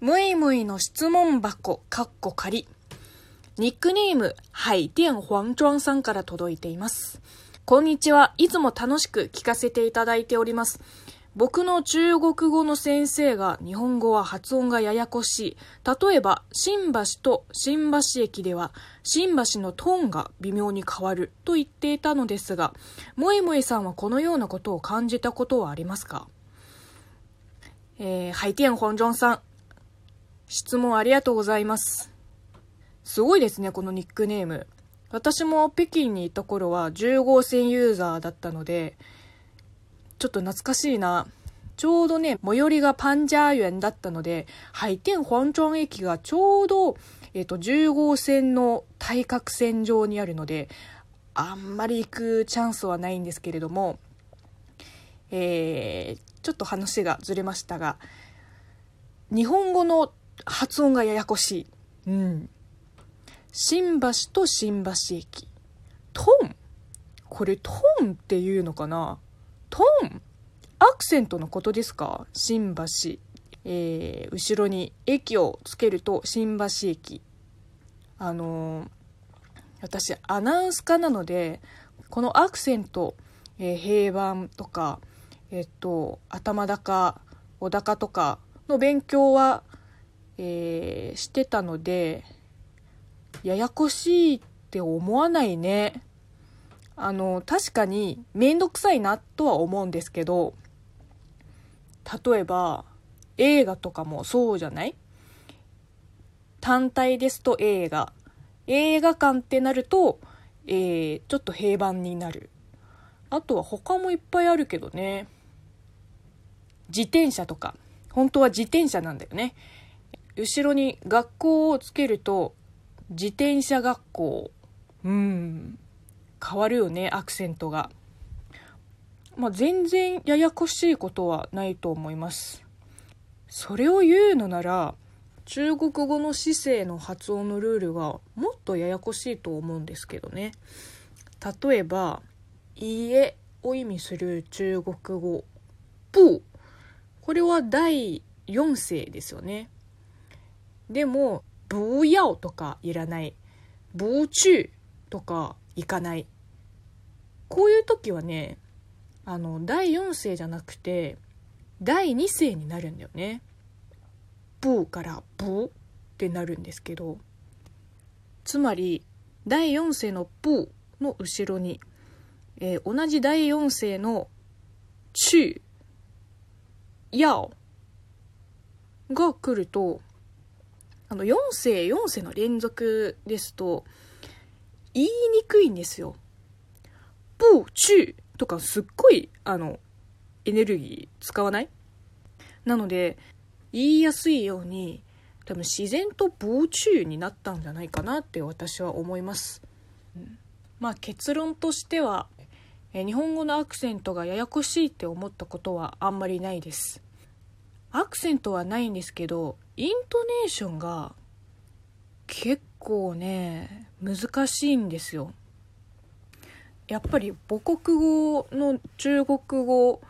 むいむいの質問箱、かっこ仮。ニックネーム、海電黄庄さんから届いています。こんにちは。いつも楽しく聞かせていただいております。僕の中国語の先生が日本語は発音がややこしい。例えば、新橋と新橋駅では、新橋のトーンが微妙に変わると言っていたのですが、もいもいさんはこのようなことを感じたことはありますか？えー、海電本庄さん。質問ありがとうございます。すごいですね、このニックネーム。私も北京にいた頃は10号線ユーザーだったので、ちょっと懐かしいな。ちょうどね、最寄りがパンジャー園だったので、海天本庄駅がちょうど、えっ、と、10号線の対角線上にあるので、あんまり行くチャンスはないんですけれども、えー、ちょっと話がずれましたが、日本語の発音がややこしい。うん。新橋と新橋駅。トンこれトンっていうのかな？トンアクセントのことですか？新橋。えー、後ろに駅をつけると新橋駅。あのー私アナウンス家なので、このアクセント、えー平板とか、えっと、頭高、お高とかの勉強は、えーしてたので、ややこしいって思わないね。あの、確かにめんどくさいなとは思うんですけど、例えば映画とかもそうじゃない？単体ですと映画。映画館ってなると、えーちょっと平板になる。あとは他もいっぱいあるけどね。自転車とか。本当は自転車なんだよね。後ろに学校をつけると、自転車学校。うん。変わるよね、アクセントが。まあ、全然ややこしいことはないと思います。それを言うのなら、中国語の姿勢の発音のルールがもっとややこしいと思うんですけどね。例えば、家を意味する中国語、不。これは第4声ですよね。でも、不要とかいらない。不去とかいかない。こういう時はね、あの、第4声じゃなくて、第2声になるんだよね。ブーからブーってなるんですけど、つまり、第4声のブーの後ろに、えー同じ第4声のチュー、ヤオが来ると、あの、4声、4声の連続ですと、言いにくいんですよ。ブー、チューとかすっごい、あの、エネルギー使わない？なので、言いやすいように、多分自然とブーチューになったんじゃないかなって私は思います。まあ結論としては、え日本語のアクセントがややこしいって思ったことはあんまりないです。アクセントはないんですけど、イントネーションが結構ね、難しいんですよ。やっぱり母国語の中国語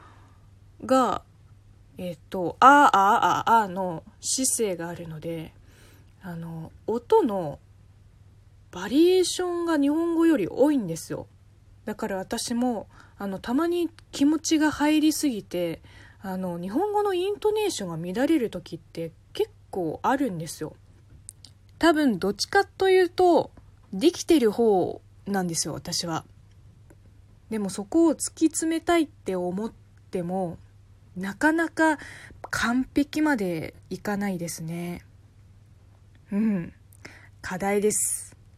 が、えっと、あーあーあーあの姿勢があるので、あの、音のバリエーションが日本語より多いんですよ。だから私も、あの、たまに気持ちが入りすぎて、あの、日本語のイントネーションが乱れる時って結構あるんですよ。多分、どっちかというと、できてる方なんですよ、私は。でもそこを突き詰めたいって思っても、なかなか完璧までいかないですね。うん。課題です。